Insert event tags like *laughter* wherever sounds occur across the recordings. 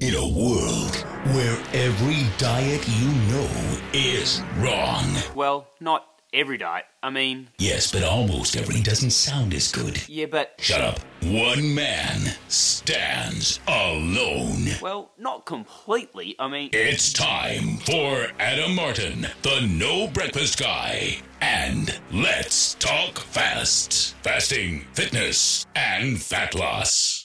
In a world where every diet you know is wrong. Well, not every diet. I mean, Yes, but almost every doesn't sound as good. yeah, but. Shut up. One man stands alone. Well, not completely. I mean, It's time for Adam Martin, the No Breakfast Guy. And let's talk fast. Fasting, fitness, and fat loss.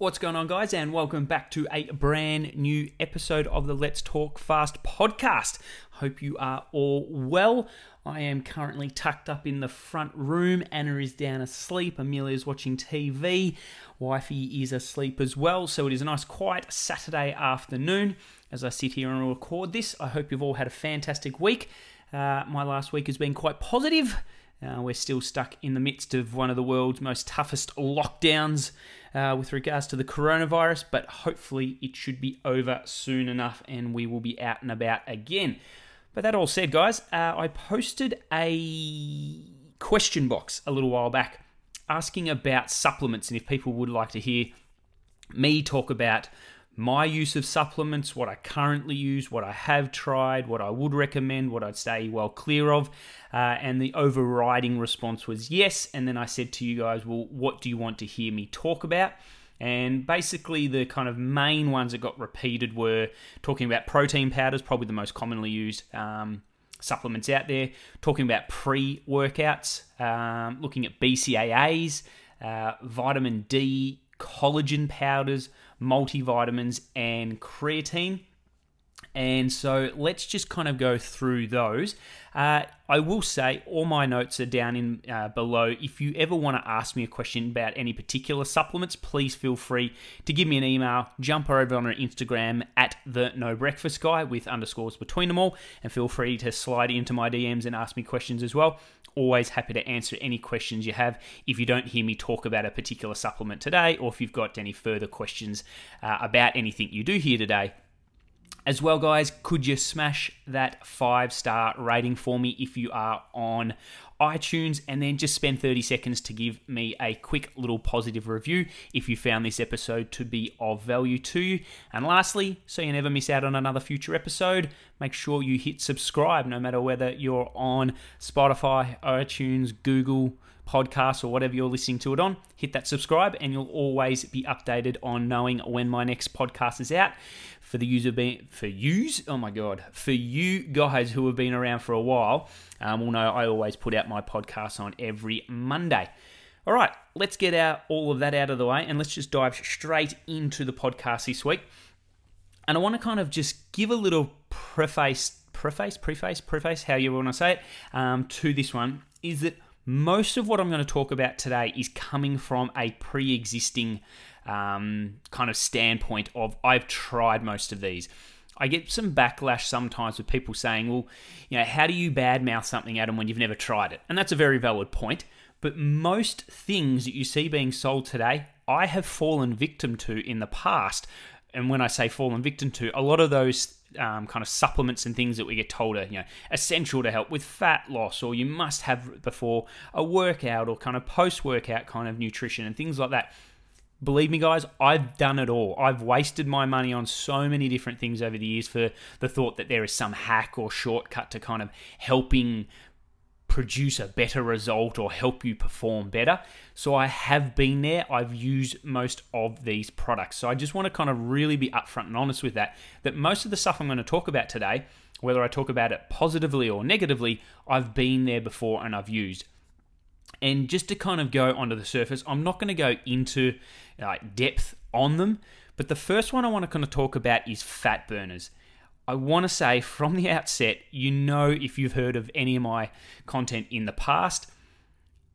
What's going on, guys? And welcome back to a brand new episode of the Let's Talk Fast podcast. Hope you are all well. I am currently tucked up in the front room. Anna is down asleep. Amelia is watching TV. Wifey is asleep as well. So it is a nice, quiet Saturday afternoon as I sit here and record this. I hope you've all had a fantastic week. Uh, my last week has been quite positive. Uh, we're still stuck in the midst of one of the world's most toughest lockdowns uh, with regards to the coronavirus, but hopefully it should be over soon enough and we will be out and about again. But that all said, guys, uh, I posted a question box a little while back asking about supplements and if people would like to hear me talk about my use of supplements, what I currently use, what I have tried, what I would recommend, what I'd stay well clear of. Uh, and the overriding response was yes. And then I said to you guys, well, what do you want to hear me talk about? And basically, the kind of main ones that got repeated were talking about protein powders, probably the most commonly used um, supplements out there, talking about pre workouts, um, looking at BCAAs, uh, vitamin D, collagen powders, multivitamins, and creatine. And so let's just kind of go through those. Uh, I will say all my notes are down in uh, below. If you ever want to ask me a question about any particular supplements, please feel free to give me an email. Jump over on Instagram at the No Breakfast Guy with underscores between them all, and feel free to slide into my DMs and ask me questions as well. Always happy to answer any questions you have. If you don't hear me talk about a particular supplement today, or if you've got any further questions uh, about anything you do hear today, as well, guys, could you smash that five star rating for me if you are on iTunes and then just spend 30 seconds to give me a quick little positive review if you found this episode to be of value to you. And lastly, so you never miss out on another future episode, make sure you hit subscribe no matter whether you're on Spotify, iTunes, Google, podcast or whatever you're listening to it on, hit that subscribe and you'll always be updated on knowing when my next podcast is out. For the user being for yous, oh my god, for you guys who have been around for a while, um, will know I always put out my podcast on every Monday. All right, let's get out all of that out of the way and let's just dive straight into the podcast this week. And I want to kind of just give a little preface, preface, preface, preface, how you want to say it, um, to this one is that most of what I'm going to talk about today is coming from a pre existing um, kind of standpoint of I've tried most of these. I get some backlash sometimes with people saying, well, you know, how do you badmouth something, Adam, when you've never tried it? And that's a very valid point. But most things that you see being sold today, I have fallen victim to in the past. And when I say fallen victim to, a lot of those um, kind of supplements and things that we get told are you know essential to help with fat loss or you must have before a workout or kind of post workout kind of nutrition and things like that. Believe me guys i've done it all. I've wasted my money on so many different things over the years for the thought that there is some hack or shortcut to kind of helping produce a better result or help you perform better. So I have been there. I've used most of these products. So I just want to kind of really be upfront and honest with that. That most of the stuff I'm going to talk about today, whether I talk about it positively or negatively, I've been there before and I've used. And just to kind of go onto the surface, I'm not going to go into like depth on them, but the first one I want to kind of talk about is fat burners. I want to say from the outset, you know, if you've heard of any of my content in the past,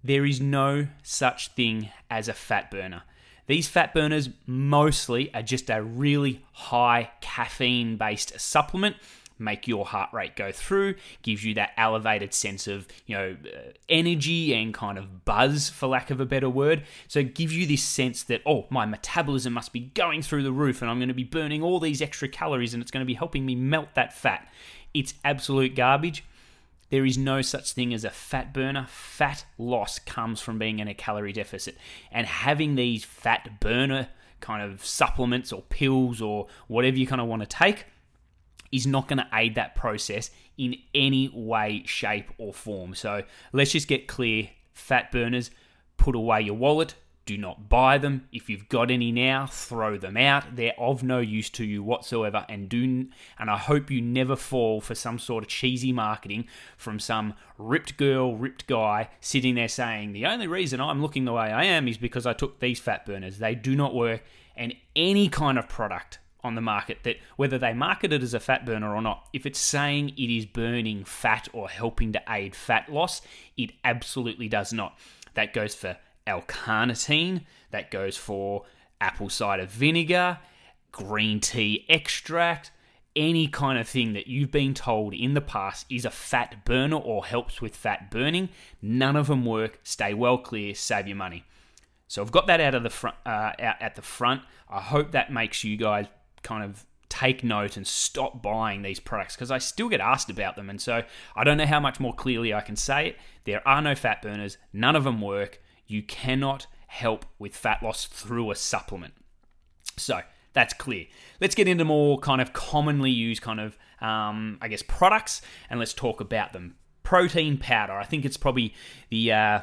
there is no such thing as a fat burner. These fat burners mostly are just a really high caffeine based supplement make your heart rate go through, gives you that elevated sense of, you know, uh, energy and kind of buzz, for lack of a better word. So it gives you this sense that, oh, my metabolism must be going through the roof and I'm going to be burning all these extra calories and it's going to be helping me melt that fat. It's absolute garbage. There is no such thing as a fat burner. Fat loss comes from being in a calorie deficit. And having these fat burner kind of supplements or pills or whatever you kind of want to take is not going to aid that process in any way, shape, or form. So let's just get clear fat burners, put away your wallet, do not buy them. If you've got any now, throw them out. They're of no use to you whatsoever and do and I hope you never fall for some sort of cheesy marketing from some ripped girl, ripped guy sitting there saying the only reason I'm looking the way I am is because I took these fat burners. They do not work and any kind of product on the market that whether they market it as a fat burner or not, if it's saying it is burning fat or helping to aid fat loss, it absolutely does not. That goes for L-carnitine, that goes for apple cider vinegar, green tea extract, any kind of thing that you've been told in the past is a fat burner or helps with fat burning, none of them work. Stay well clear, save your money. So I've got that out of the front, uh, out at the front. I hope that makes you guys kind of take note and stop buying these products because I still get asked about them, and so I don't know how much more clearly I can say it. There are no fat burners. None of them work you cannot help with fat loss through a supplement. So that's clear. Let's get into more kind of commonly used kind of, um, I guess, products, and let's talk about them. Protein powder. I think it's probably the uh,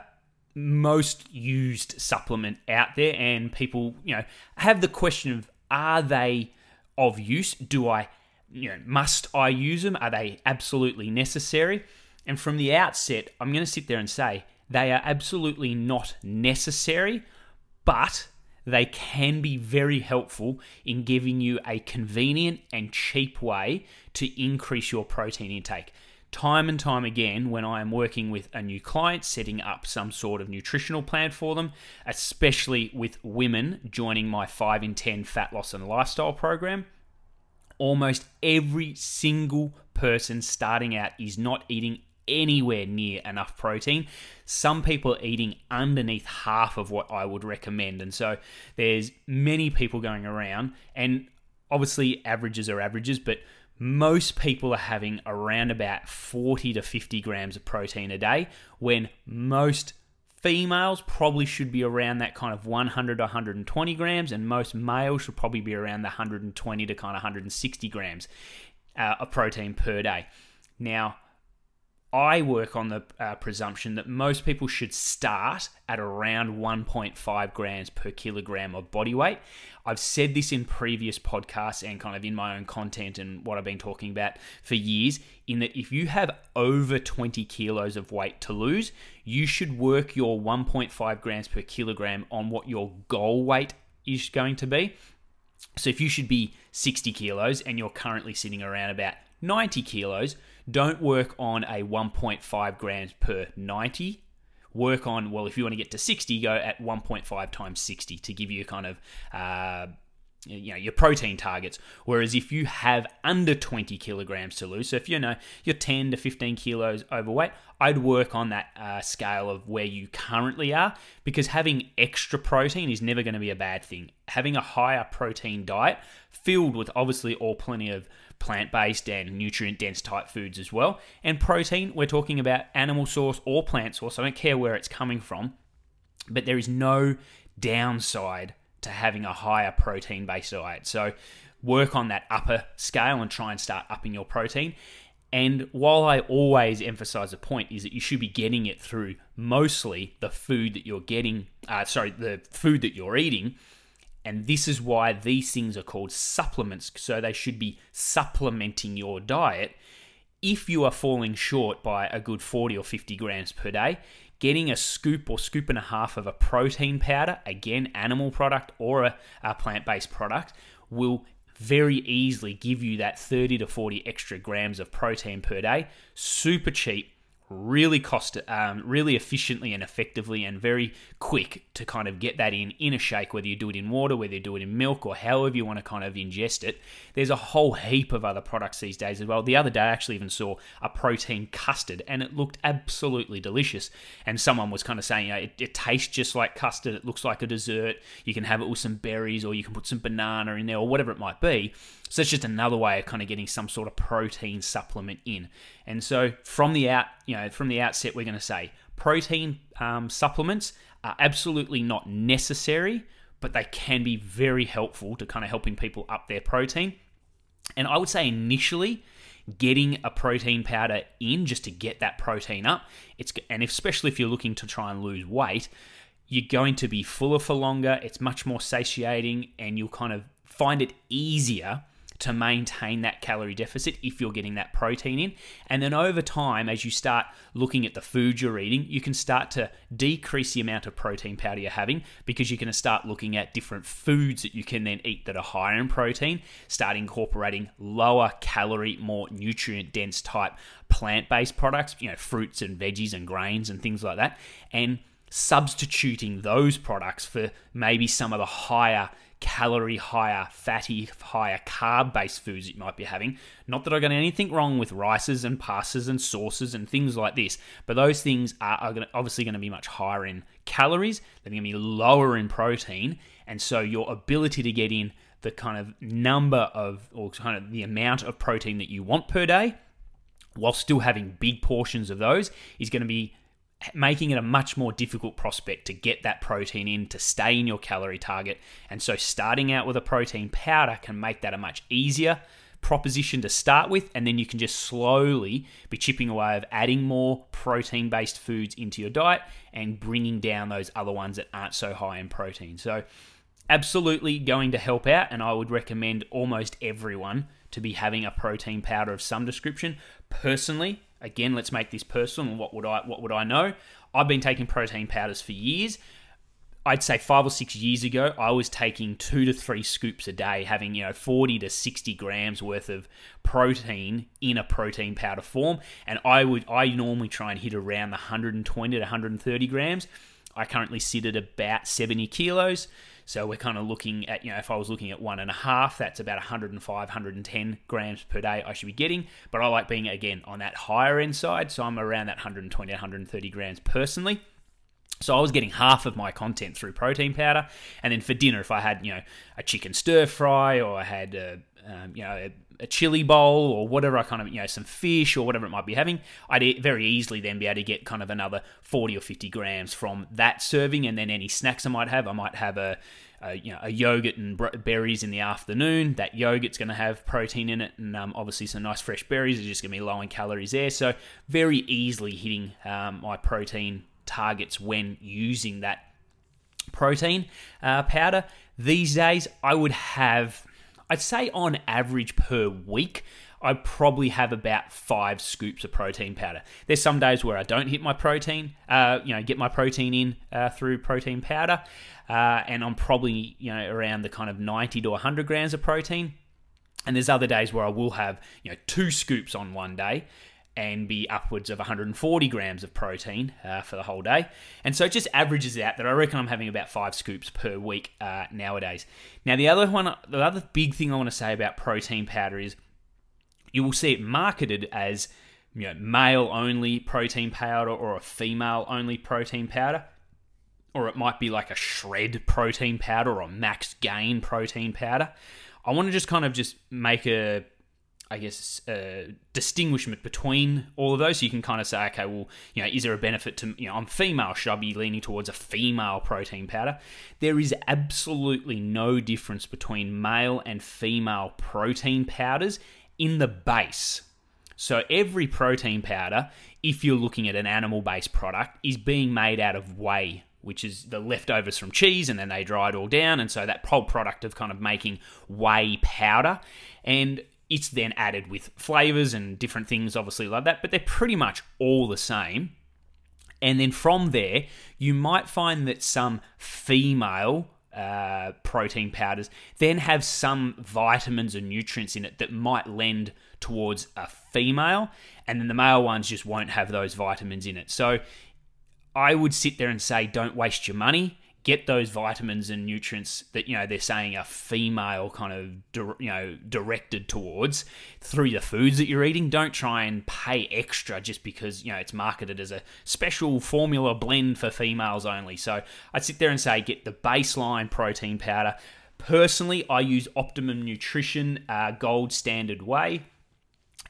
most used supplement out there, and people, you know, have the question of are they of use? Do I, you know, must I use them? Are they absolutely necessary? And from the outset, I'm going to sit there and say they are absolutely not necessary, but they can be very helpful in giving you a convenient and cheap way to increase your protein intake. Time and time again, when I am working with a new client, setting up some sort of nutritional plan for them, especially with women joining my 5 in 10 fat loss and lifestyle program, almost every single person starting out is not eating anywhere near enough protein. Some people are eating underneath half of what I would recommend. And so there's many people going around, and obviously averages are averages, but most people are having around about 40 to 50 grams of protein a day when most females probably should be around that kind of 100 to 120 grams and most males should probably be around the 120 to kind of 160 grams uh, of protein per day. Now I work on the uh, presumption that most people should start at around 1.5 grams per kilogram of body weight. I've said this in previous podcasts and kind of in my own content and what I've been talking about for years. In that, if you have over 20 kilos of weight to lose, you should work your 1.5 grams per kilogram on what your goal weight is going to be. So, if you should be 60 kilos and you're currently sitting around about 90 kilos, don't work on a 1.5 grams per 90. Work on, well, if you want to get to 60, go at 1.5 times 60 to give you kind of uh, you know your protein targets whereas if you have under 20 kilograms to lose so if you know you're 10 to 15 kilos overweight i'd work on that uh, scale of where you currently are because having extra protein is never going to be a bad thing having a higher protein diet filled with obviously all plenty of plant-based and nutrient-dense type foods as well and protein we're talking about animal source or plant source i don't care where it's coming from but there is no downside to having a higher protein based diet. So work on that upper scale and try and start upping your protein. And while I always emphasize the point is that you should be getting it through mostly the food that you're getting, uh, sorry, the food that you're eating. And this is why these things are called supplements. So they should be supplementing your diet. If you are falling short by a good 40 or 50 grams per day, getting a scoop or scoop and a half of a protein powder, again, animal product or a, a plant based product, will very easily give you that 30 to 40 extra grams of protein per day. Super cheap, really cost um, really efficiently and effectively and very quick to kind of get that in in a shake whether you do it in water whether you do it in milk or however you want to kind of ingest it. There's a whole heap of other products these days as well. The other day i actually even saw a protein custard and it looked absolutely delicious. And someone was kind of saying you know, it, it tastes just like custard. It looks like a dessert. You can have it with some berries or you can put some banana in there or whatever it might be so it's just another way of kind of getting some sort of protein supplement in. And so from the out, you know, from the outset, we're going to say protein um, supplements are absolutely not necessary, but they can be very helpful to kind of helping people up their protein. And I would say initially, getting a protein powder in just to get that protein up, it's and especially if you're looking to try and lose weight, you're going to be fuller for longer. It's much more satiating, and you'll kind of find it easier to maintain that calorie deficit if you're getting that protein in. And then over time, as you start looking at the food you're eating, you can start to decrease the amount of protein powder you're having because you're going to start looking at different foods that you can then eat that are higher in protein, start incorporating lower calorie, more nutrient dense type plant based products, you know, fruits and veggies and grains and things like that. And substituting those products for maybe some of the higher calorie higher, fatty, higher carb based foods that you might be having. Not that I've got anything wrong with rices and pastas and sauces and things like this, but those things are, are gonna, obviously going to be much higher in calories, they're going to be lower in protein, and so your ability to get in the kind of number of, or kind of the amount of protein that you want per day, while still having big portions of those, is going to be making it a much more difficult prospect to get that protein in to stay in your calorie target. And so, starting out with a protein powder can make that a much easier proposition to start with, and then you can just slowly be chipping away of adding more protein based foods into your diet and bringing down those other ones that aren't so high in protein. So, absolutely going to help out, and I would recommend almost everyone to be having a protein powder of some description. Personally, Again, let's make this personal. What would I what would I know? I've been taking protein powders for years. I'd say five or six years ago, I was taking two to three scoops a day, having you know forty to sixty grams worth of protein in a protein powder form, and I would I normally try and hit around the 120 to 130 grams. I currently sit at about 70 kilos. So we're kind of looking at, you know, if I was looking at one and a half, that's about 105, 110 grams per day I should be getting. But I like being, again, on that higher end side. So I'm around that 120, 130 grams personally. So I was getting half of my content through protein powder, and then for dinner, if I had you know a chicken stir fry or I had a, um, you know a, a, chili bowl or whatever I kind of you know some fish or whatever it might be having, I'd very easily then be able to get kind of another forty or fifty grams from that serving, and then any snacks I might have, I might have a uh, you know, a yogurt and berries in the afternoon. That yogurt's going to have protein in it, and um, obviously some nice fresh berries are just going to be low in calories there. So very easily hitting um, my protein targets when using that protein uh, powder. These days, I would have, I'd say on average per week, I probably have about five scoops of protein powder. There's some days where I don't hit my protein, uh, you know, get my protein in uh, through protein powder, uh, and I'm probably you know around the kind of 90 to 100 grams of protein. And there's other days where I will have you know two scoops on one day, and be upwards of 140 grams of protein uh, for the whole day. And so it just averages out that I reckon I'm having about five scoops per week uh, nowadays. Now, the other one, the other big thing I want to say about protein powder is you will see it marketed as you know, male only protein powder or a female only protein powder. Or it might be like a shred protein powder or a max gain protein powder. I want to just kind of just make a I guess, uh, distinguishment between all of those. So you can kind of say, okay, well, you know, is there a benefit to, you know, I'm female, should I be leaning towards a female protein powder? There is absolutely no difference between male and female protein powders in the base. So every protein powder, if you're looking at an animal based product, is being made out of whey which is the leftovers from cheese, and then they dry it all down, and so that whole product of kind of making whey powder. And it's then added with flavors and different things, obviously, like that, but they're pretty much all the same. And then from there, you might find that some female uh, protein powders then have some vitamins and nutrients in it that might lend towards a female, and then the male ones just won't have those vitamins in it. So I would sit there and say, don't waste your money get those vitamins and nutrients that you know they're saying are female kind of you know directed towards through the foods that you're eating. Don't try and pay extra just because you know it's marketed as a special formula blend for females only. So i'd sit there and say get the baseline protein powder. Personally i use optimum nutrition uh, gold standard whey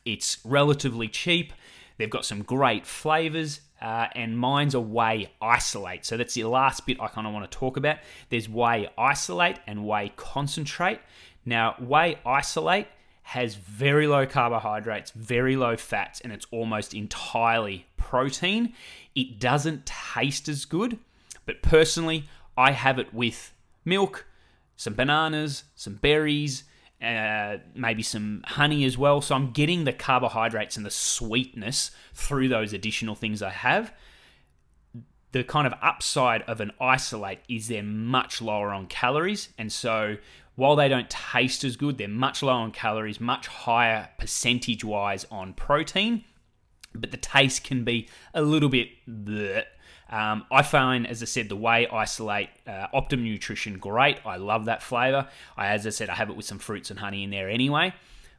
it's relatively cheap. They've got some great flavors uh, and mine's a whey isolate. So that's the last bit I kind of want to talk about. There's whey isolate and whey concentrate. Now, whey isolate has very low carbohydrates, very low fats, and it's almost entirely protein. It doesn't taste as good, but personally, I have it with milk, some bananas, some berries, uh, maybe some honey as well. So I'm getting the carbohydrates and the sweetness through those additional things I have. The kind of upside of an isolate is they're much lower on calories. And so while they don't taste as good, they're much lower on calories, much higher percentage wise on protein. But the taste can be a little bit bleh. Um, I find, as I said, the whey isolate uh, Nutrition great. I love that flavor. I, as I said, I have it with some fruits and honey in there anyway.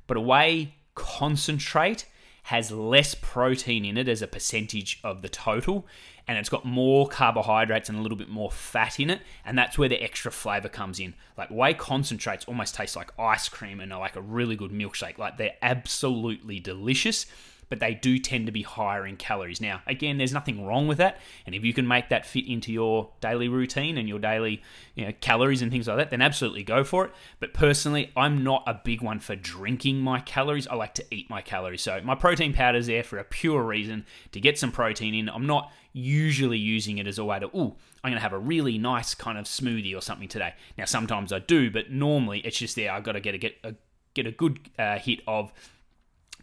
But a whey concentrate has less protein in it as a percentage of the total, and it's got more carbohydrates and a little bit more fat in it, and that's where the extra flavor comes in. Like whey concentrates almost taste like ice cream and like a really good milkshake. Like they're absolutely delicious but they do tend to be higher in calories. Now, again, there's nothing wrong with that, and if you can make that fit into your daily routine and your daily you know, calories and things like that, then absolutely go for it. But personally, I'm not a big one for drinking my calories. I like to eat my calories. So my protein powder is there for a pure reason to get some protein in. I'm not usually using it as a way to, ooh, I'm going to have a really nice kind of smoothie or something today. Now, sometimes I do, but normally it's just there. I've got to get a, get a, get a good uh, hit of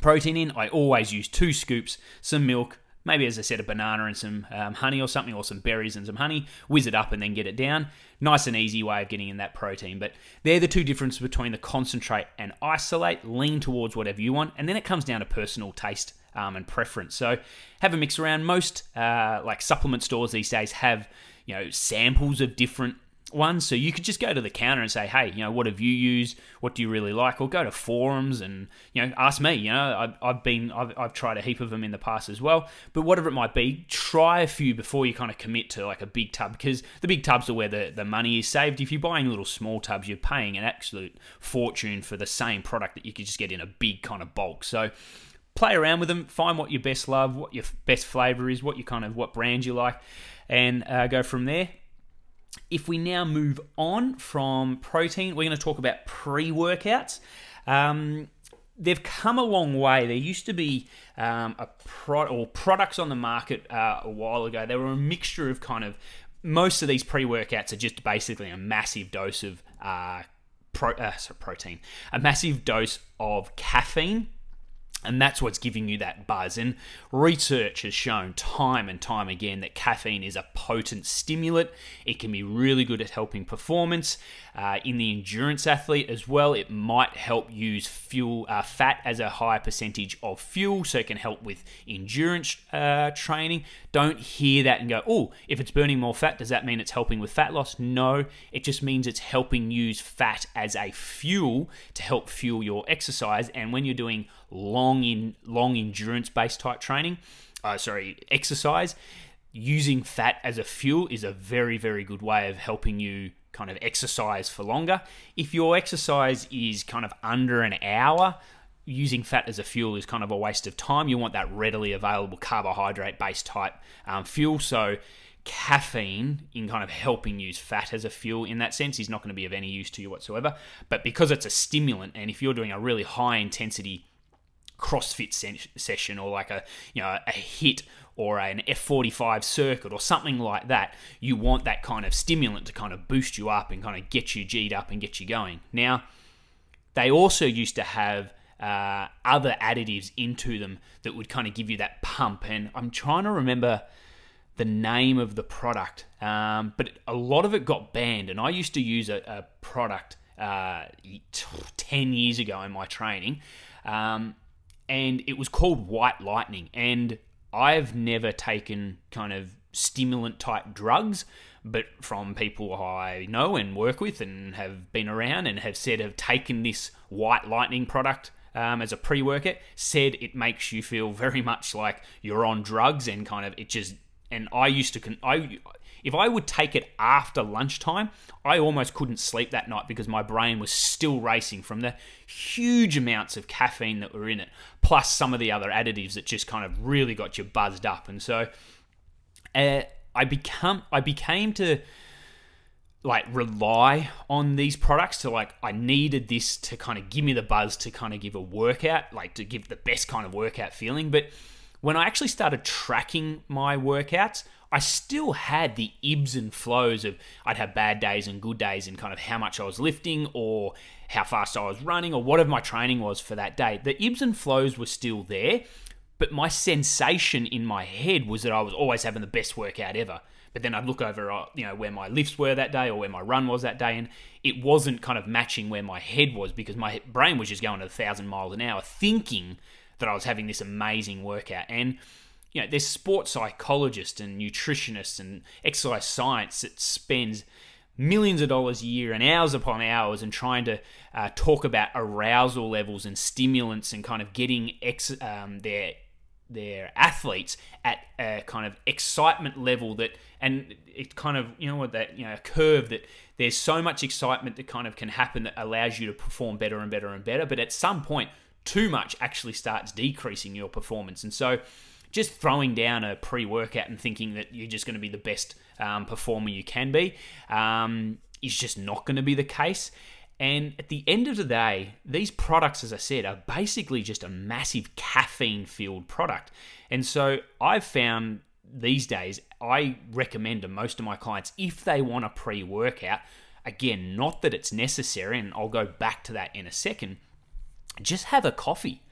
protein in, I always use two scoops, some milk, maybe as I said, a banana and some um, honey or something, or some berries and some honey, whiz it up and then get it down. Nice and easy way of getting in that protein. But they're the two differences between the concentrate and isolate. Lean towards whatever you want, and then it comes down to personal taste um, and preference. So have a mix around. Most uh, like supplement stores these days have you know samples of different one. So you could just go to the counter and say, hey, you know, what have you used? What do you really like? Or go to forums and, you know, ask me. You know, I've, I've been, I've, I've tried a heap of them in the past as well. But whatever it might be, try a few before you kind of commit to like a big tub because the big tubs are where the, the money is saved. If you're buying little small tubs, you're paying an absolute fortune for the same product that you could just get in a big kind of bulk. So, play around with them, find what you best love, what your best flavor is, what you kind of what brand you like, and uh, go from there. If we now move on from protein, we're going to talk about pre workouts. Um, they've come a long way. There used to be um, a pro- or products on the market uh, a while ago. They were a mixture of kind of most of these pre workouts are just basically a massive dose of uh, pro- uh, sorry, protein, a massive dose of caffeine and that's what's giving you that buzz. And research has shown time and time again that caffeine is a potent stimulant. It can be really good at helping performance. Uh, in the endurance athlete as well, it might help use fuel uh, fat as a higher percentage of fuel, so it can help with endurance uh, training. Don't hear that and go, oh, if it's burning more fat, does that mean it's helping with fat loss? No, it just means it's helping use fat as a fuel to help fuel your exercise. And when you're doing long in long endurance based type training, uh, sorry, exercise, using fat as a fuel is a very very good way of helping you kind of exercise for longer. If your exercise is kind of under an hour, using fat as a fuel is kind of a waste of time. You want that readily available carbohydrate based type um, fuel. So, caffeine in kind of helping use fat as a fuel in that sense is not going to be of any use to you whatsoever. But because it's a stimulant, and if you're doing a really high intensity CrossFit session or like a you know a HIIT or an F45 circuit or something like that, you want that kind of stimulant to kind of boost you up and kind of get you G'd up and get you going. Now, they also used to have uh, other additives into them that would kind of give you that pump. And I'm trying to remember the name of the product, um, but a lot of it got banned. And I used to use a, a product uh, 10 years ago in my training. Um, and it was called White Lightning. And I've never taken kind of stimulant type drugs, but from people I know and work with and have been around and have said have taken this White Lightning product um, as a pre workout, said it makes you feel very much like you're on drugs and kind of it just. And I used to, con- I if I would take it after lunchtime, I almost couldn't sleep that night because my brain was still racing from the huge amounts of caffeine that were in it, plus some of the other additives that just kind of really got you buzzed up. And so uh, I become I became to like rely on these products to like I needed this to kind of give me the buzz to kind of give a workout, like to give the best kind of workout feeling. But when I actually started tracking my workouts, I still had the ebbs and flows of I'd have bad days and good days and kind of how much I was lifting or how fast I was running or whatever my training was for that day. The ebbs and flows were still there, but my sensation in my head was that I was always having the best workout ever. But then I'd look over, uh, you know, where my lifts were that day or where my run was that day, and it wasn't kind of matching where my head was because my brain was just going at a thousand miles an hour, thinking that I was having this amazing workout. And you know, there's sports psychologists and nutritionists and exercise science that spends millions of dollars a year and hours upon hours and trying to uh, talk about arousal levels and stimulants and kind of getting ex- um, their their athletes at a kind of excitement level that and it kind of you know what that you know a curve that there's so much excitement that kind of can happen that allows you to perform better and better and better but at some point too much actually starts decreasing your performance. And so just throwing down a pre-workout and thinking that you're just going to be the best um, performer you can be um, is just not going to be the case and at the end of the day, these products, as I said, are basically just a massive caffeine filled product. And so I've found these days, I recommend to most of my clients if they want a pre workout, again, not that it's necessary, and I'll go back to that in a second, just have a coffee.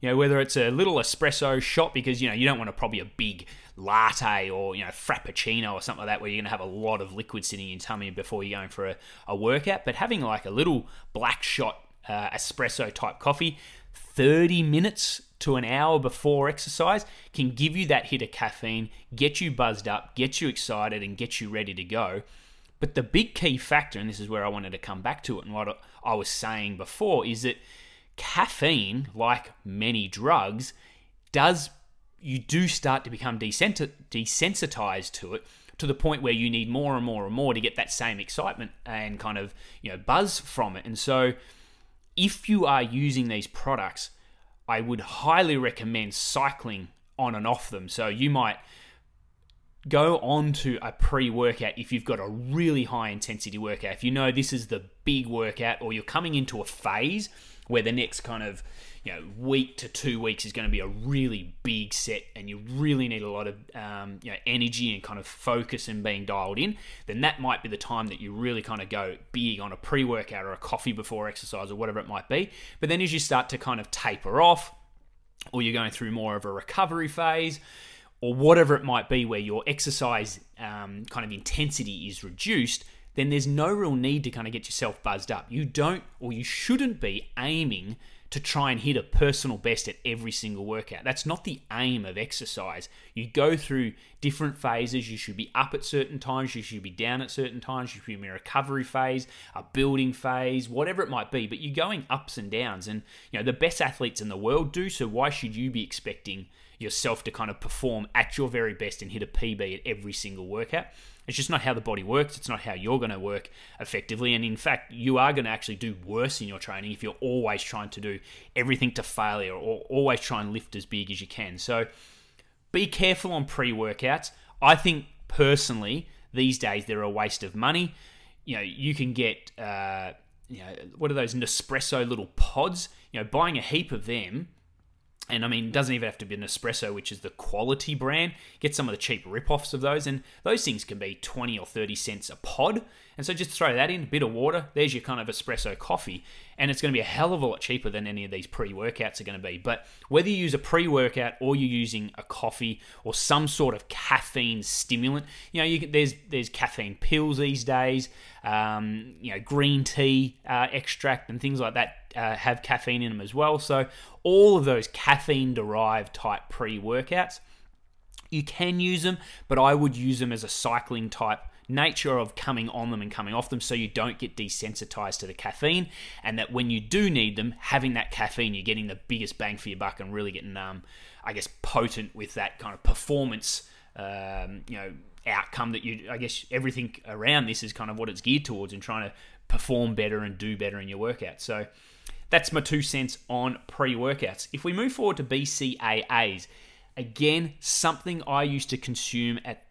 You know, whether it's a little espresso shot because, you know, you don't want to probably a big latte or, you know, frappuccino or something like that where you're going to have a lot of liquid sitting in your tummy before you're going for a, a workout. But having like a little black shot uh, espresso type coffee, 30 minutes to an hour before exercise can give you that hit of caffeine, get you buzzed up, get you excited, and get you ready to go. But the big key factor, and this is where I wanted to come back to it and what I was saying before, is that caffeine, like many drugs, does you do start to become desensitized to it to the point where you need more and more and more to get that same excitement and kind of you know buzz from it. And so, if you are using these products, I would highly recommend cycling on and off them. So you might go on to a pre-workout if you've got a really high intensity workout. If you know this is the big workout or you're coming into a phase where the next kind of you know week to two weeks is going to be a really big set and you really need a lot of um, you know energy and kind of focus and being dialed in then that might be the time that you really kind of go big on a pre-workout or a coffee before exercise or whatever it might be. But then as you start to kind of taper off or you're going through more of a recovery phase or whatever it might be where your exercise um, kind of intensity is reduced then there's no real need to kind of get yourself buzzed up. You don't or you shouldn't be aiming to try and hit a personal best at every single workout. That's not the aim of exercise. You go through different phases. You should be up at certain times, you should be down at certain times, you should be in a recovery phase, a building phase, whatever it might be, but you're going ups and downs. And you know, the best athletes in the world do, so why should you be expecting yourself to kind of perform at your very best and hit a PB at every single workout? It's just not how the body works. It's not how you're going to work effectively. And in fact, you are going to actually do worse in your training if you're always trying to do everything to failure or always try and lift as big as you can. So be careful on pre workouts. I think personally, these days they're a waste of money. You know, you can get, uh, you know, what are those Nespresso little pods? You know, buying a heap of them and I mean, doesn't even have to be a Nespresso, which is the quality brand. Get some of the cheap rip-offs of those, and those things can be 20 or 30 cents a pod. And so just throw that in, a bit of water, there's your kind of espresso coffee. And it's going to be a hell of a lot cheaper than any of these pre workouts are going to be. But whether you use a pre workout or you're using a coffee or some sort of caffeine stimulant, you know, you can, there's there's caffeine pills these days, um, you know, green tea uh, extract and things like that uh, have caffeine in them as well. So all of those caffeine derived type pre workouts. You can use them, but I would use them as a cycling type nature of coming on them and coming off them so you don't get desensitized to the caffeine and that when you do need them having that caffeine you're getting the biggest bang for your buck and really getting um i guess potent with that kind of performance um, you know outcome that you i guess everything around this is kind of what it's geared towards and trying to perform better and do better in your workout. So that's my two cents on pre-workouts. If we move forward to bcaas again something i used to consume at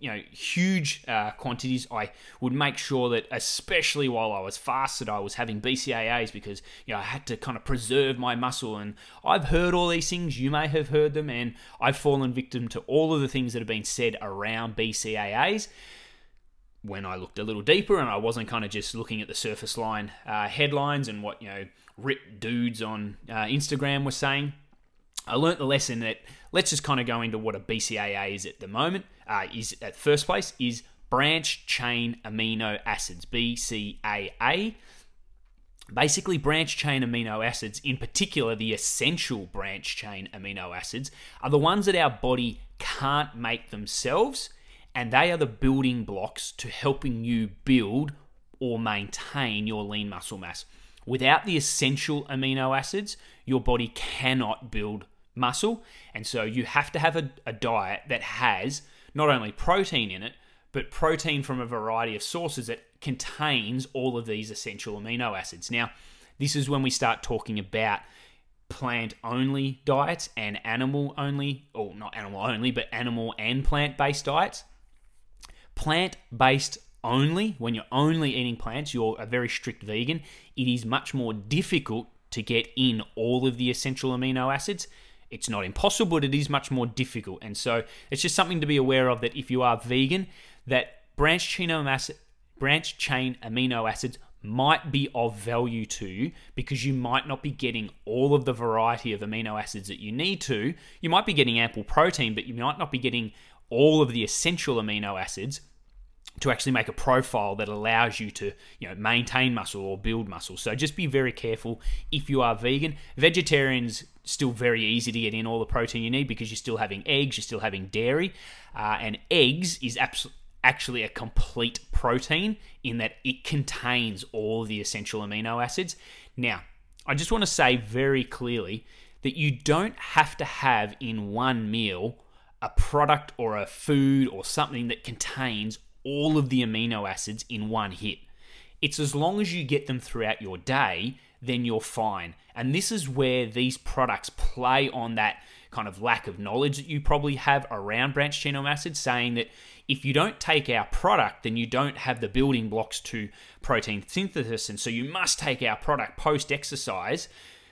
you know huge uh, quantities. I would make sure that, especially while I was fasted, I was having BCAAs because you know I had to kind of preserve my muscle. And I've heard all these things. You may have heard them, and I've fallen victim to all of the things that have been said around BCAAs. When I looked a little deeper, and I wasn't kind of just looking at the surface line uh, headlines and what you know ripped dudes on uh, Instagram were saying, I learnt the lesson that let's just kind of go into what a BCAA is at the moment. Uh, is at first place is branch chain amino acids BCAA. Basically, branch chain amino acids, in particular the essential branch chain amino acids, are the ones that our body can't make themselves, and they are the building blocks to helping you build or maintain your lean muscle mass. Without the essential amino acids, your body cannot build muscle. And so you have to have a, a diet that has not only protein in it, but protein from a variety of sources that contains all of these essential amino acids. Now, this is when we start talking about plant only diets and animal only, or not animal only, but animal and plant based diets. Plant based only, when you're only eating plants, you're a very strict vegan, it is much more difficult to get in all of the essential amino acids. It's not impossible, but it is much more difficult. And so it's just something to be aware of that if you are vegan, that branch chain, amino acids might be of value to you because you might not be getting all of the variety of amino acids that you need to. You might be getting ample protein, but you might not be getting all of the essential amino acids to actually make a profile that allows you to you know maintain muscle or build muscle so just be very careful if you are vegan vegetarians still very easy to get in all the protein you need because you're still having eggs you're still having dairy uh, and eggs is absolutely actually a complete protein in that it contains all the essential amino acids now i just want to say very clearly that you don't have to have in one meal a product or a food or something that contains all of the amino acids in one hit. It's as long as you get them throughout your day, then you're fine. And this is where these products play on that kind of lack of knowledge that you probably have around branched amino acids, saying that if you don't take our product, then you don't have the building blocks to protein synthesis. And so you must take our product post exercise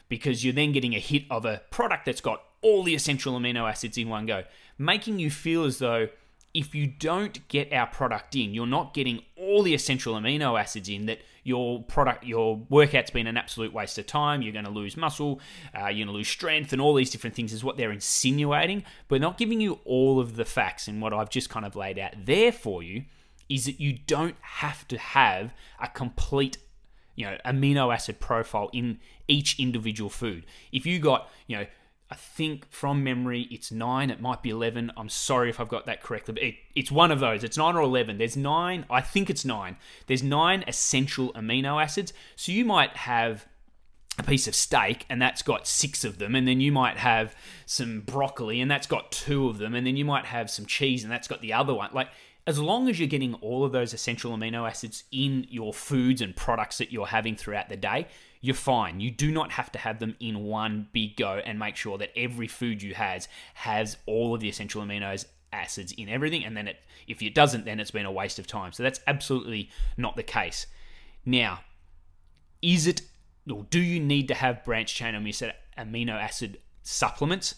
because you're then getting a hit of a product that's got all the essential amino acids in one go, making you feel as though if you don't get our product in, you're not getting all the essential amino acids in that your product, your workout's been an absolute waste of time. You're going to lose muscle, uh, you're going to lose strength, and all these different things is what they're insinuating, but not giving you all of the facts. And what I've just kind of laid out there for you is that you don't have to have a complete you know amino acid profile in each individual food if you got you know I think from memory it's nine. It might be eleven. I'm sorry if I've got that correctly. But it, it's one of those. It's nine or eleven. There's nine. I think it's nine. There's nine essential amino acids. So you might have a piece of steak and that's got six of them, and then you might have some broccoli and that's got two of them, and then you might have some cheese and that's got the other one. Like as long as you're getting all of those essential amino acids in your foods and products that you're having throughout the day, you're fine. You do not have to have them in one big go and make sure that every food you has has all of the essential amino acids in everything. And then it, if it doesn't, then it's been a waste of time. So that's absolutely not the case. Now, is it or do you need to have branch chain amino acid supplements?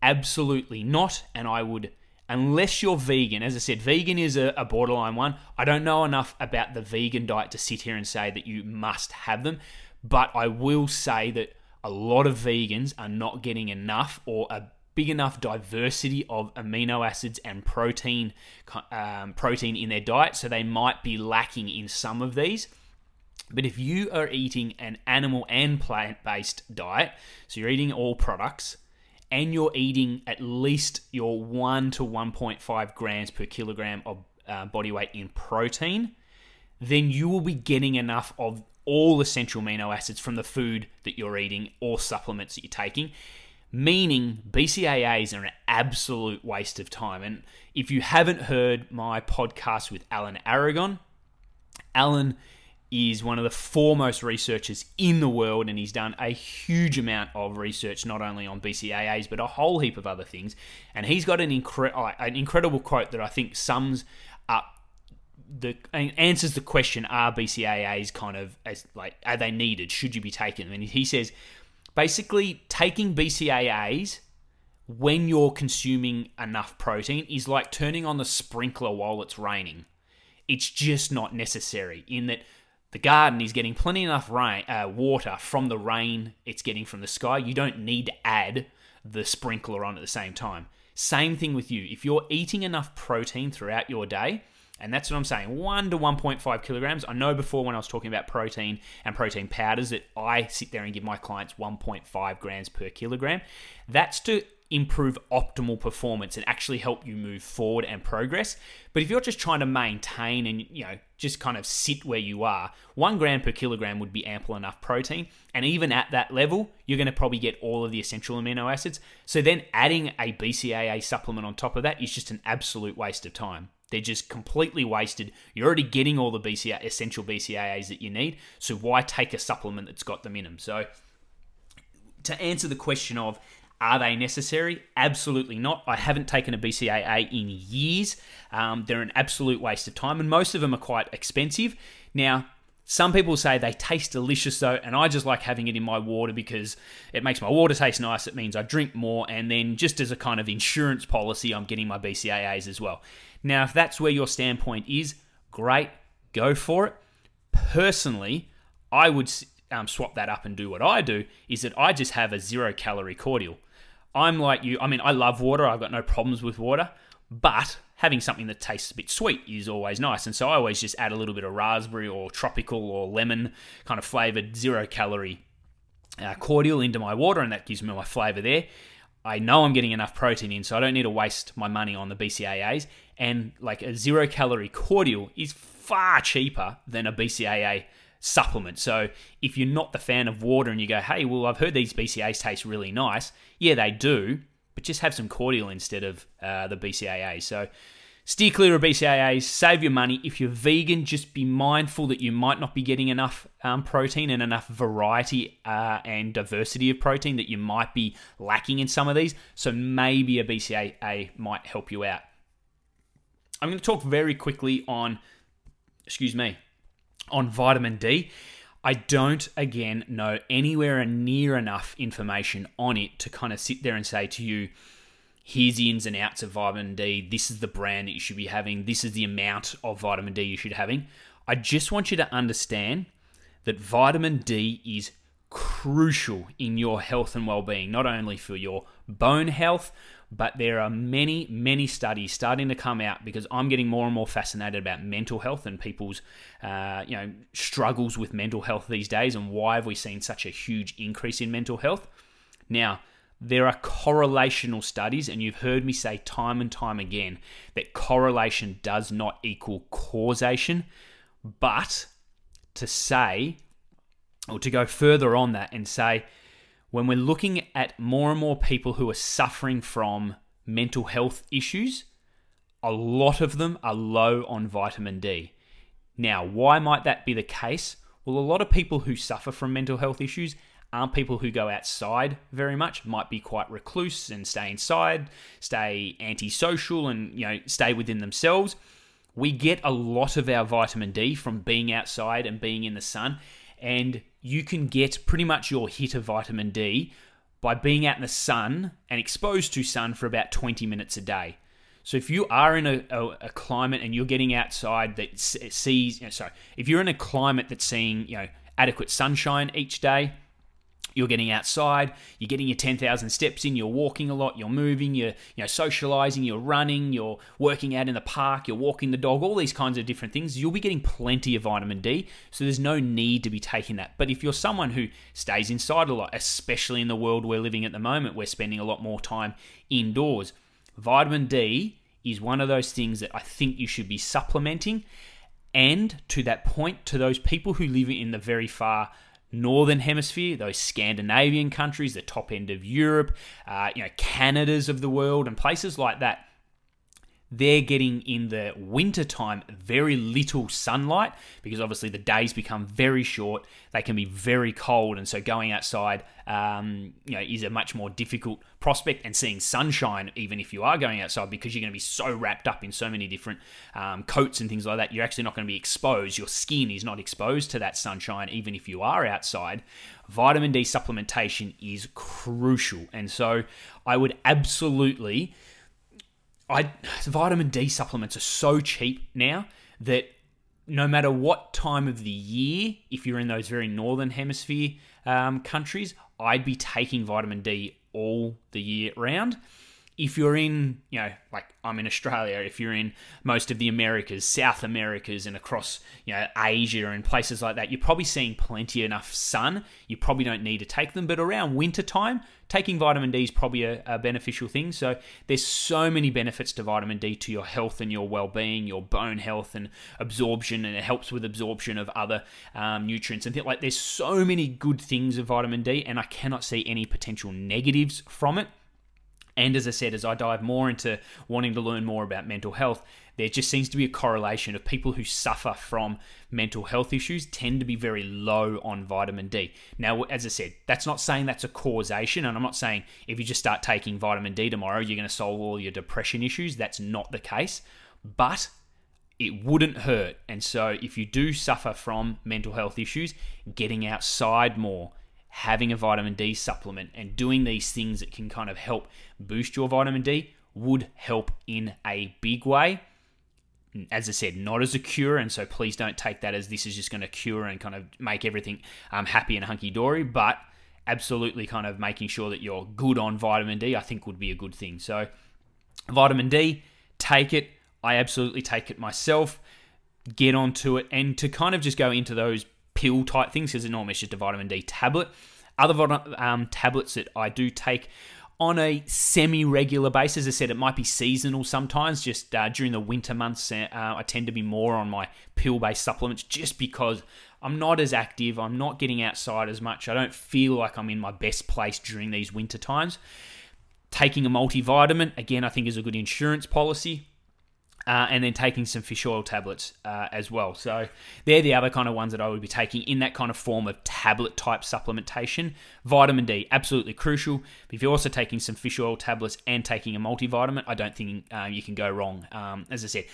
Absolutely not. And I would unless you're vegan, as I said, vegan is a, borderline one. I don't know enough about the vegan diet to sit here and say that you must have them. But I will say that a lot of vegans are not getting enough or a big enough diversity of amino acids and protein um, protein in their diet, so they might be lacking in some of these. But if you are eating an animal and plant based diet, so you're eating all products, and you're eating at least your 1 to 1.5 grams per kilogram of uh, body weight in protein, then you will be getting enough of all essential amino acids from the food that you're eating or supplements that you're taking. Meaning, BCAAs are an absolute waste of time. And if you haven't heard my podcast with Alan Aragon, Alan is one of the foremost researchers in the world, and he's done a huge amount of research, not only on BCAAs, but a whole heap of other things. And he's got an, incre- uh, an incredible quote that I think sums up the answers the question: Are BCAAs kind of as like are they needed? Should you be taking them? And he says, basically, taking BCAAs when you're consuming enough protein is like turning on the sprinkler while it's raining. It's just not necessary in that the garden is getting plenty enough rain, uh, water from the rain it's getting from the sky. You don't need to add the sprinkler on at the same time. Same thing with you. If you're eating enough protein throughout your day, and that's what I'm saying, 1 to 1.5 kilograms. I know before when I was talking about protein and protein powders that I sit there and give my clients 1.5 grams per kilogram. That's to improve optimal performance and actually help you move forward and progress. But if you're just trying to maintain and you know just kind of sit where you are, one gram per kilogram would be ample enough protein. And even at that level, you're going to probably get all of the essential amino acids. So then adding a BCAA supplement on top of that is just an absolute waste of time. They're just completely wasted. You're already getting all the BCA, essential BCAAs that you need. So why take a supplement that's got them in them? So to answer the question of are they necessary? Absolutely not. I haven't taken a BCAA in years. Um, they're an absolute waste of time, and most of them are quite expensive. Now, some people say they taste delicious though, and I just like having it in my water because it makes my water taste nice. It means I drink more, and then just as a kind of insurance policy, I'm getting my BCAAs as well. Now, if that's where your standpoint is, great, go for it. Personally, I would um, swap that up and do what I do is that I just have a zero calorie cordial. I'm like you. I mean, I love water. I've got no problems with water, but having something that tastes a bit sweet is always nice. And so I always just add a little bit of raspberry or tropical or lemon kind of flavored zero calorie uh, cordial into my water, and that gives me my flavor there. I know I'm getting enough protein in, so I don't need to waste my money on the BCAAs. And like a zero calorie cordial is far cheaper than a BCAA supplement. So if you're not the fan of water and you go, hey, well, I've heard these BCAAs taste really nice, yeah, they do, but just have some cordial instead of uh, the BCAA. So steer clear of BCAAs, save your money. If you're vegan, just be mindful that you might not be getting enough um, protein and enough variety uh, and diversity of protein that you might be lacking in some of these. So maybe a BCAA might help you out. I'm going to talk very quickly on, excuse me, on vitamin D. I don't, again, know anywhere near enough information on it to kind of sit there and say to you, here's the ins and outs of vitamin D. This is the brand that you should be having. This is the amount of vitamin D you should be having. I just want you to understand that vitamin D is crucial in your health and well-being, not only for your bone health, but there are many, many studies starting to come out because I'm getting more and more fascinated about mental health and people's, uh, you know, struggles with mental health these days, and why have we seen such a huge increase in mental health? Now, there are correlational studies, and you've heard me say time and time again that correlation does not equal causation, but to say, or to go further on that and say, when we're looking at more and more people who are suffering from mental health issues, a lot of them are low on vitamin D. Now, why might that be the case? Well, a lot of people who suffer from mental health issues aren't people who go outside very much, might be quite recluse and stay inside, stay antisocial and, you know, stay within themselves. We get a lot of our vitamin D from being outside and being in the sun and you can get pretty much your hit of vitamin D by being out in the sun and exposed to sun for about 20 minutes a day. So if you are in a, a, a climate and you're getting outside that sees, you know, sorry, if you're in a climate that's seeing you know adequate sunshine each day, you're getting outside, you're getting your 10,000 steps in, you're walking a lot, you're moving, you're you know socializing, you're running, you're working out in the park, you're walking the dog, all these kinds of different things, you'll be getting plenty of vitamin D. So there's no need to be taking that. But if you're someone who stays inside a lot, especially in the world we're living at the moment, we're spending a lot more time indoors. Vitamin D is one of those things that I think you should be supplementing. And to that point, to those people who live in the very far northern hemisphere, those Scandinavian countries, the top end of Europe, uh, you know, Canada's of the world, and places like that. They're getting in the wintertime very little sunlight because obviously the days become very short. They can be very cold, and so going outside, um, you know, is a much more difficult prospect. And seeing sunshine, even if you are going outside, because you're going to be so wrapped up in so many different um, coats and things like that, you're actually not going to be exposed. Your skin is not exposed to that sunshine, even if you are outside. Vitamin D supplementation is crucial, and so I would absolutely I *sighs* vitamin D supplements are so cheap now that no matter what time of the year, if you're in those very northern hemisphere um, countries, I'd be taking vitamin D all the year round if you're in, you know, like I'm in Australia, if you're in most of the Americas, South Americas, and across, you know, Asia and places like that, you're probably seeing plenty enough sun. You probably don't need to take them, but around winter time, taking vitamin D is probably a, a beneficial thing. So there's so many benefits to vitamin D to your health and your well-being, your bone health and absorption, and it helps with absorption of other um, nutrients and things like. There's so many good things of vitamin D, and I cannot see any potential negatives from it. And as I said, as I dive more into wanting to learn more about mental health, there just seems to be a correlation of people who suffer from mental health issues tend to be very low on vitamin D. Now, as I said, that's not saying that's a causation, and I'm not saying if you just start taking vitamin D tomorrow, you're going to solve all your depression issues. That's not the case. But it wouldn't hurt. And so, if you do suffer from mental health issues, getting outside more, having a vitamin D supplement and doing these things that can kind of help boost your vitamin D would help in a big way. As I said, not as a cure, and so please don't take that as this is just going to cure and kind of make everything um, happy and hunky dory. But absolutely, kind of making sure that you're good on vitamin D, I think would be a good thing. So, vitamin D, take it. I absolutely take it myself. Get onto it, and to kind of just go into those pill type things because normally it's just a vitamin D tablet. Other um, tablets that I do take on a semi regular basis. As I said, it might be seasonal sometimes. Just uh, during the winter months, uh, I tend to be more on my pill based supplements just because I'm not as active. I'm not getting outside as much. I don't feel like I'm in my best place during these winter times. Taking a multivitamin, again, I think is a good insurance policy uh, and then taking some fish oil tablets uh, as well. So they're the other kind of ones that I would be taking in that kind of form of tablet type supplementation. Vitamin D, absolutely crucial. But if you're also taking some fish oil tablets and taking a multivitamin, I don't think uh, you can go wrong. Um, as I said,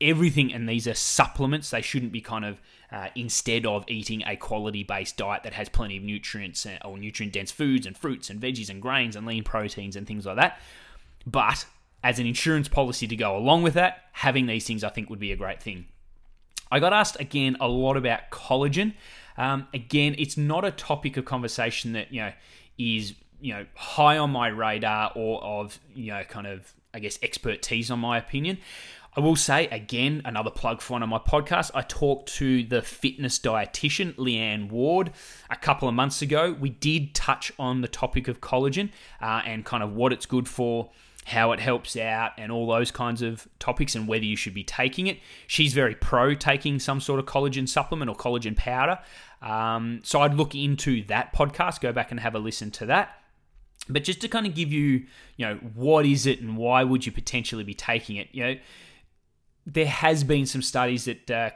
everything, and these are supplements, they shouldn't be kind of uh, instead of eating a quality based diet that has plenty of nutrients uh, or nutrient dense foods and fruits and veggies and grains and lean proteins and things like that. But as an insurance policy to go along with that, having these things I think would be a great thing. I got asked again a lot about collagen. Um, again, it's not a topic of conversation that you know is you know high on my radar or of you know kind of I guess expertise on my opinion. I will say again, another plug for one of my podcasts. I talked to the fitness dietitian Leanne Ward a couple of months ago. We did touch on the topic of collagen uh, and kind of what it's good for how it helps out, and all those kinds of topics, and whether you should be taking it. She's very pro taking some sort of collagen supplement or collagen powder. Um, so I'd look into that podcast, go back and have a listen to that. But just to kind of give you, you know, what is it and why would you potentially be taking it? You know, there has been some studies that uh,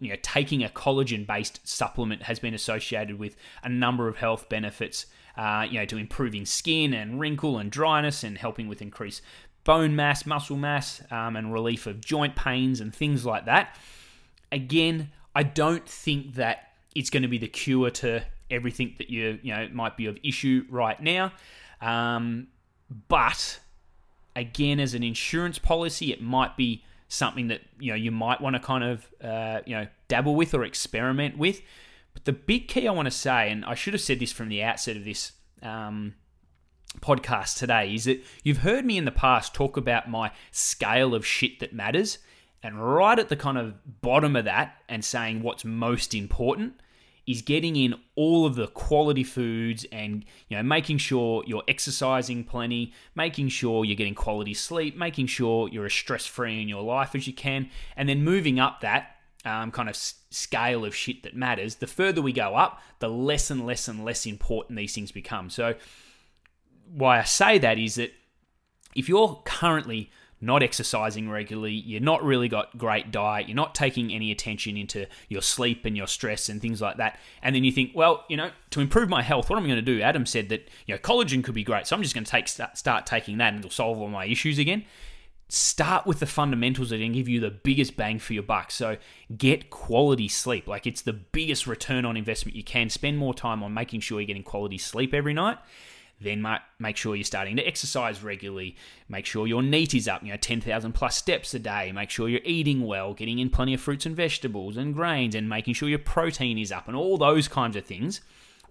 you know, taking a collagen-based supplement has been associated with a number of health benefits uh, you know, to improving skin and wrinkle and dryness and helping with increased bone mass, muscle mass, um, and relief of joint pains and things like that. Again, I don't think that it's going to be the cure to everything that you you know might be of issue right now. Um, but again, as an insurance policy, it might be something that you know you might want to kind of uh, you know dabble with or experiment with. But the big key I want to say, and I should have said this from the outset of this um, podcast today, is that you've heard me in the past talk about my scale of shit that matters. And right at the kind of bottom of that, and saying what's most important, is getting in all of the quality foods and you know making sure you're exercising plenty making sure you're getting quality sleep making sure you're as stress free in your life as you can and then moving up that um, kind of scale of shit that matters, the further we go up, the less and less and less important these things become. So, why I say that is that if you're currently not exercising regularly, you're not really got great diet, you're not taking any attention into your sleep and your stress and things like that. And then you think, well, you know, to improve my health, what am I going to do? Adam said that, you know, collagen could be great. So I'm just going to take start, taking that and it'll solve all my issues again. Start with the fundamentals that to give you the biggest bang for your buck. So get quality sleep. Like it's the biggest return on investment you can. Spend more time on making sure you're getting quality sleep every night then make sure you're starting to exercise regularly. Make sure your NEAT is up, you know, 10,000 plus steps a day. Make sure you're eating well, getting in plenty of fruits and vegetables and grains, and making sure your protein is up, and all those kinds of things.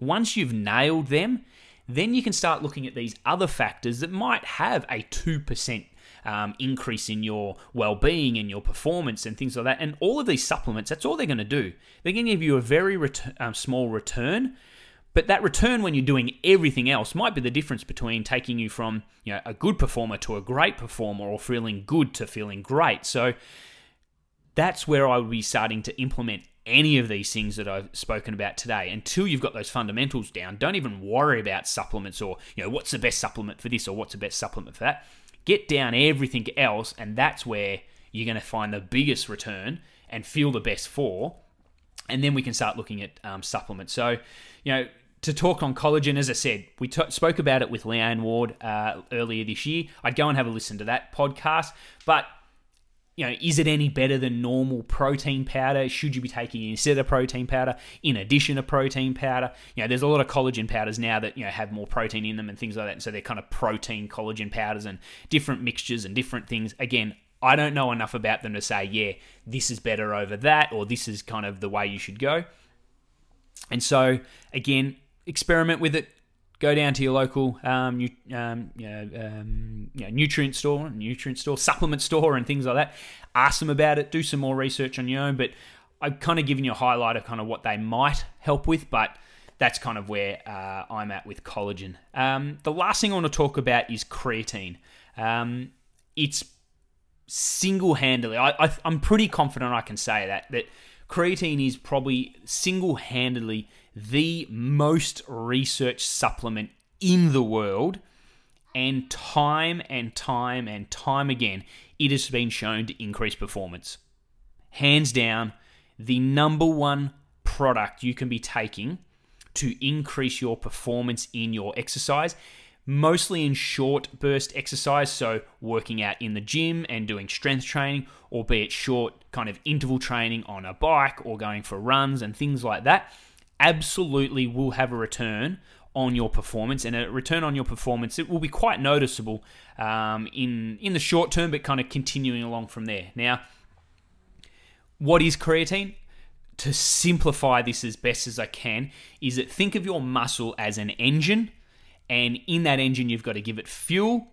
Once you've nailed them, then you can start looking at these other factors that might have a 2% um, increase in your well-being and your performance and things like that. And all of these supplements, that's all they're going to do. They're going to give you a very ret- um, small return, but that return when you're doing everything else might be the difference between taking you from you know, a good performer to a great performer or feeling good to feeling great. So that's where I would be starting to implement any of these things that I've spoken about today until you've got those fundamentals down. Don't even worry about supplements or, you know, what's the best supplement for this or what's the best supplement for that. Get down everything else, and that's where you're going to find the biggest return and feel the best for. And then we can start looking at um, supplements. So, you know, to talk on collagen, as I said, we t- spoke about it with Leanne Ward uh, earlier this year. I'd go and have a listen to that podcast. But, you know, is it any better than normal protein powder? Should you be taking instead of protein powder, in addition to protein powder? You know, there's a lot of collagen powders now that, you know, have more protein in them and things like that. And so they're kind of protein collagen powders and different mixtures and different things. Again, I don't know enough about them to say, yeah, this is better over that, or this is kind of the way you should go. And so, again, experiment with it. Go down to your local um, um, you know, um, you know, nutrient store, nutrient store, *laughs* supplement store, and things like that. Ask them about it. Do some more research on your own. But I've kind of given you a highlight of kind of what they might help with, but that's kind of where uh, I'm at with collagen. Um, the last thing I want to talk about is creatine. Um, it's single-handedly, I, I, I'm pretty confident I can say that that creatine is probably single-handedly the most researched supplement in the world. And time and time and time again, it has been shown to increase performance. Hands down, the number one product you can be taking to increase your performance in your exercise, mostly in short burst exercise, so working out in the gym and doing strength training, albeit short kind of interval training on a bike or going for runs and things like that absolutely will have a return on your performance. And a return on your performance it will be quite noticeable um, in in the short term but kind of continuing along from there. Now what is creatine? To simplify this as best as I can is that think of your muscle as an engine and in that engine you've got to give it fuel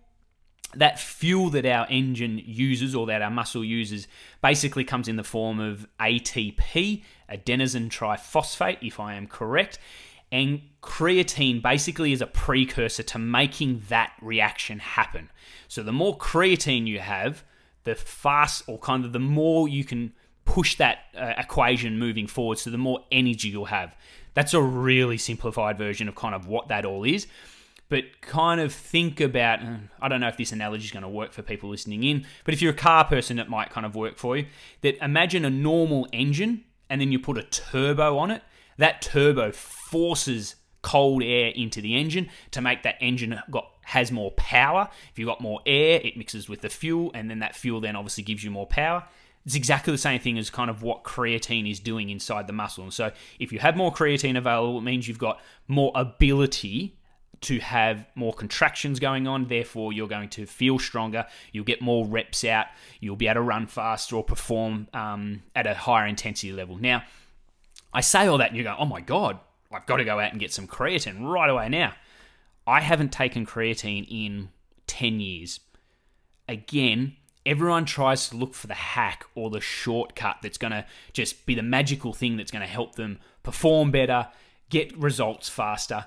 that fuel that our engine uses or that our muscle uses basically comes in the form of ATP, adenosine triphosphate, if I am correct. And creatine basically is a precursor to making that reaction happen. So the more creatine you have, the fast or kind of the more you can push that uh, equation moving forward, so the more energy you'll have. That's a really simplified version of kind of what that all is but kind of think about I don't know if this analogy is going to work for people listening in, but if you're a car person, it might kind of work for you. That imagine a normal engine and then you put a turbo on it. That turbo forces cold air into the engine to make that engine got has more power. If you've got more air, it mixes with the fuel, and then that fuel then obviously gives you more power. It's exactly the same thing as kind of what creatine is doing inside the muscle. And so if you have more creatine available, it means you've got more ability to have more contractions going on. Therefore, you're going to feel stronger. You'll get more reps out. You'll be able to run faster or perform um, at a higher intensity level. Now, I say all that and you go, oh my God, I've got to go out and get some creatine right away now. I haven't taken creatine in 10 years. Again, everyone tries to look for the hack or the shortcut that's going to just be the magical thing that's going to help them perform better, get results faster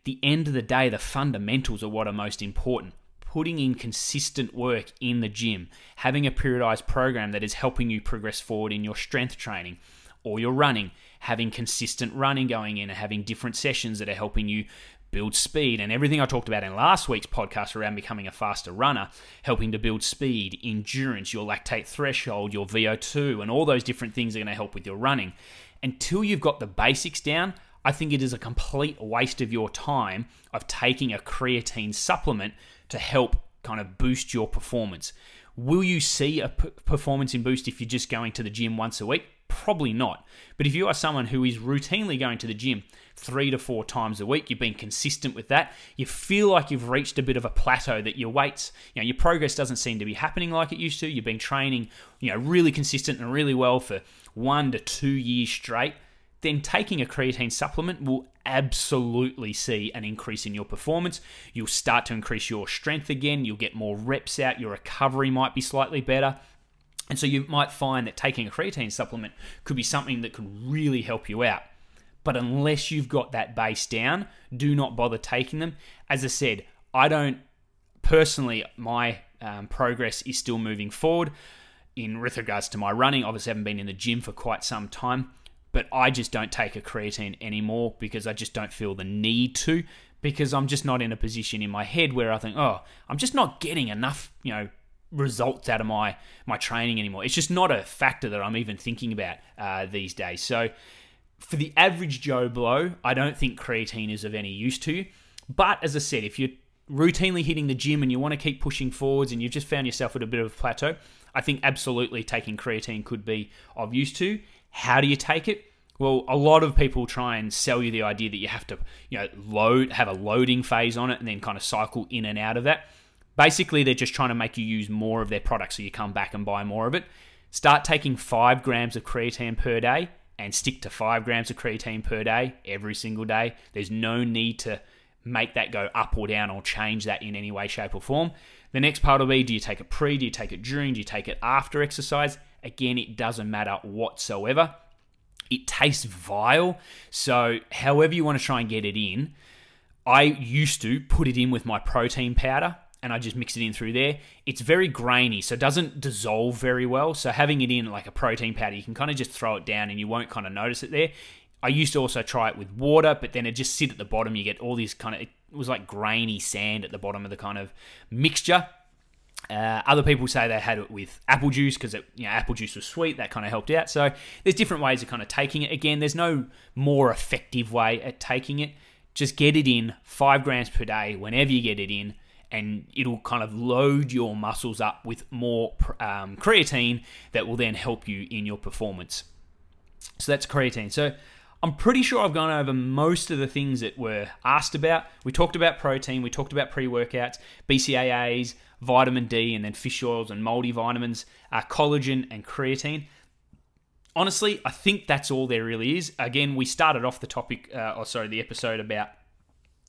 at the end of the day, the fundamentals are what are most important. Putting in consistent work in the gym, having a periodized program that is helping you progress forward in your strength training or your running, having consistent running going in and having different sessions that are helping you build speed and everything I talked about in last week's podcast around becoming a faster runner, helping to build speed, endurance, your lactate threshold, your VO2, and all those different things are going to help with your running. Until you've got the basics down, I think it is a complete waste of your time of taking a creatine supplement to help kind of boost your performance. Will you see a p- performance in boost if you're just going to the gym once a week? Probably not. But if you are someone who is routinely going to the gym three to four times a week, you've been consistent with that, you feel like you've reached a bit of a plateau that your weights, you know, your progress doesn't seem to be happening like it used to. You've been training, you know, really consistent and really well for one to two years straight then taking a creatine supplement will absolutely see an increase in your performance. You'll start to increase your strength again. You'll get more reps out. Your recovery might be slightly better. And so you might find that taking a creatine supplement could be something that could really help you out. But unless you've got that base down, do not bother taking them. As I said, I don't personally, my um, progress is still moving forward in with regards to my running. Obviously, I haven't been in the gym for quite some time but I just don't take a creatine anymore because I just don't feel the need to because I'm just not in a position in my head where I think, oh, I'm just not getting enough, you know, results out of my my training anymore. It's just not a factor that I'm even thinking about uh, these days. So for the average Joe Blow, I don't think creatine is of any use to you. But as I said, if you're routinely hitting the gym and you want to keep pushing forwards and you've just found yourself at a bit of a plateau, I think absolutely taking creatine could be of use to. How do you take it? Well, a lot of people try and sell you the idea that you have to, you know, load, have a loading phase on it, and then kind of cycle in and out of that. Basically, they're just trying to make you use more of their product, so you come back and buy more of it. Start taking five grams of creatine per day, and stick to five grams of creatine per day every single day. There's no need to make that go up or down or change that in any way, shape, or form. The next part will be do you take it pre, do you take it during, do you take it after exercise? Again, it doesn't matter whatsoever. It tastes vile. So, however you want to try and get it in, I used to put it in with my protein powder and I just mix it in through there. It's very grainy, so it doesn't dissolve very well. So, having it in like a protein powder, you can kind of just throw it down and you won't kind of notice it there. I used to also try it with water, but then it just sit at the bottom. You get all these kind of, it was like grainy sand at the bottom of the kind of mixture. Uh, other people say they had it with apple juice because you know, apple juice was sweet. That kind of helped out. So there's different ways of kind of taking it. Again, there's no more effective way at taking it. Just get it in five grams per day whenever you get it in, and it'll kind of load your muscles up with more um, creatine that will then help you in your performance. So that's creatine. So I'm pretty sure I've gone over most of the things that were asked about. We talked about protein, we talked about pre workouts, BCAAs, vitamin D, and then fish oils and multivitamins, uh, collagen, and creatine. Honestly, I think that's all there really is. Again, we started off the topic, uh, or sorry, the episode about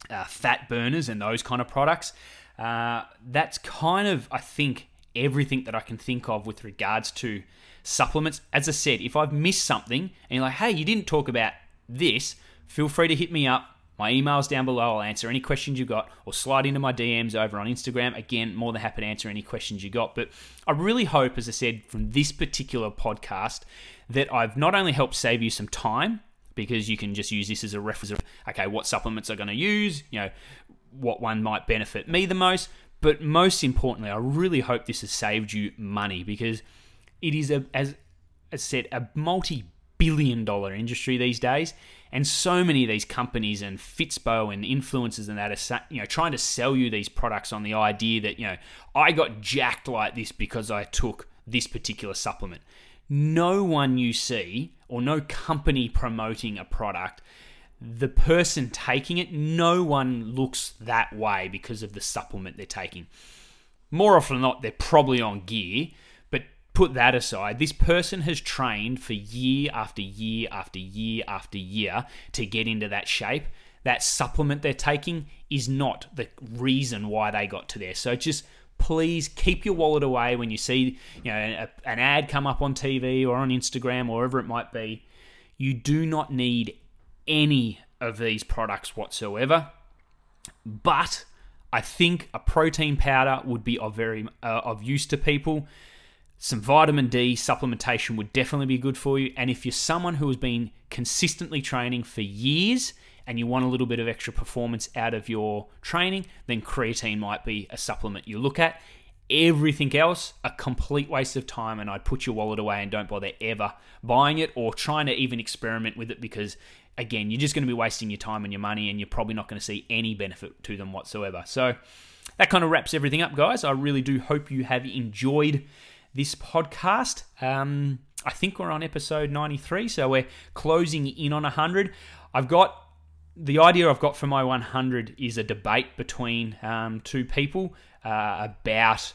uh, fat burners and those kind of products. Uh, that's kind of, I think, everything that I can think of with regards to supplements. As I said, if I've missed something and you're like, hey, you didn't talk about this, feel free to hit me up. My email's down below. I'll answer any questions you got or slide into my DMs over on Instagram. Again, more than happy to answer any questions you got. But I really hope, as I said, from this particular podcast, that I've not only helped save you some time because you can just use this as a reference of, okay, what supplements I'm going to use, you know, what one might benefit me the most. But most importantly, I really hope this has saved you money because it is, a, as I said, a multi billion dollar industry these days. And so many of these companies and Fitspo and influencers and that are you know trying to sell you these products on the idea that you know I got jacked like this because I took this particular supplement. No one you see or no company promoting a product, the person taking it, no one looks that way because of the supplement they're taking. More often than not, they're probably on gear, put that aside, this person has trained for year after year after year after year to get into that shape. That supplement they're taking is not the reason why they got to there. So just please keep your wallet away when you see you know an ad come up on TV or on Instagram or wherever it might be. You do not need any of these products whatsoever. But I think a protein powder would be of very uh, of use to people some vitamin D supplementation would definitely be good for you. And if you're someone who has been consistently training for years and you want a little bit of extra performance out of your training, then creatine might be a supplement you look at. Everything else, a complete waste of time, and I'd put your wallet away and don't bother ever buying it or trying to even experiment with it because, again, you're just going to be wasting your time and your money, and you're probably not going to see any benefit to them whatsoever. So, that kind of wraps everything up, guys. I really do hope you have enjoyed this podcast. Um, I think we're on episode 93, so we're closing in on 100. I've got the idea I've got for my 100 is a debate between um, two people uh, about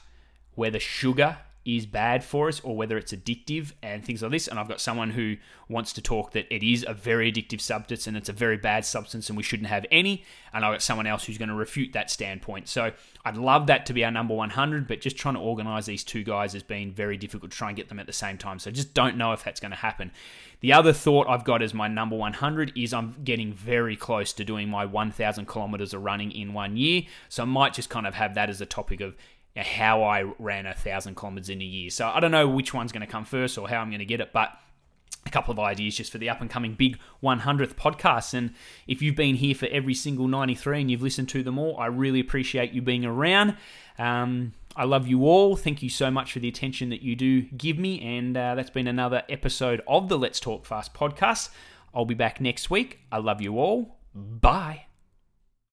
whether sugar is bad for us or whether it's addictive and things like this. And I've got someone who wants to talk that it is a very addictive substance and it's a very bad substance and we shouldn't have any. And I've got someone else who's going to refute that standpoint. So I'd love that to be our number 100, but just trying to organize these two guys has been very difficult to try and get them at the same time. So just don't know if that's going to happen. The other thought I've got as my number 100 is I'm getting very close to doing my 1,000 kilometers of running in one year. So I might just kind of have that as a topic of how I ran a thousand kilometers in a year. So I don't know which one's going to come first or how I'm going to get it, but a couple of ideas just for the up and coming big 100th podcast. And if you've been here for every single 93 and you've listened to them all, I really appreciate you being around. Um, I love you all. Thank you so much for the attention that you do give me. And uh, that's been another episode of the Let's Talk Fast podcast. I'll be back next week. I love you all. Bye.